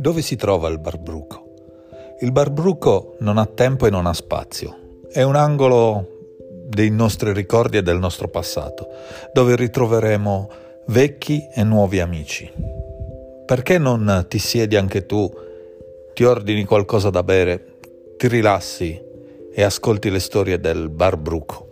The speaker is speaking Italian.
Dove si trova il Barbruco? Il Barbruco non ha tempo e non ha spazio. È un angolo dei nostri ricordi e del nostro passato, dove ritroveremo vecchi e nuovi amici. Perché non ti siedi anche tu, ti ordini qualcosa da bere, ti rilassi e ascolti le storie del Barbruco?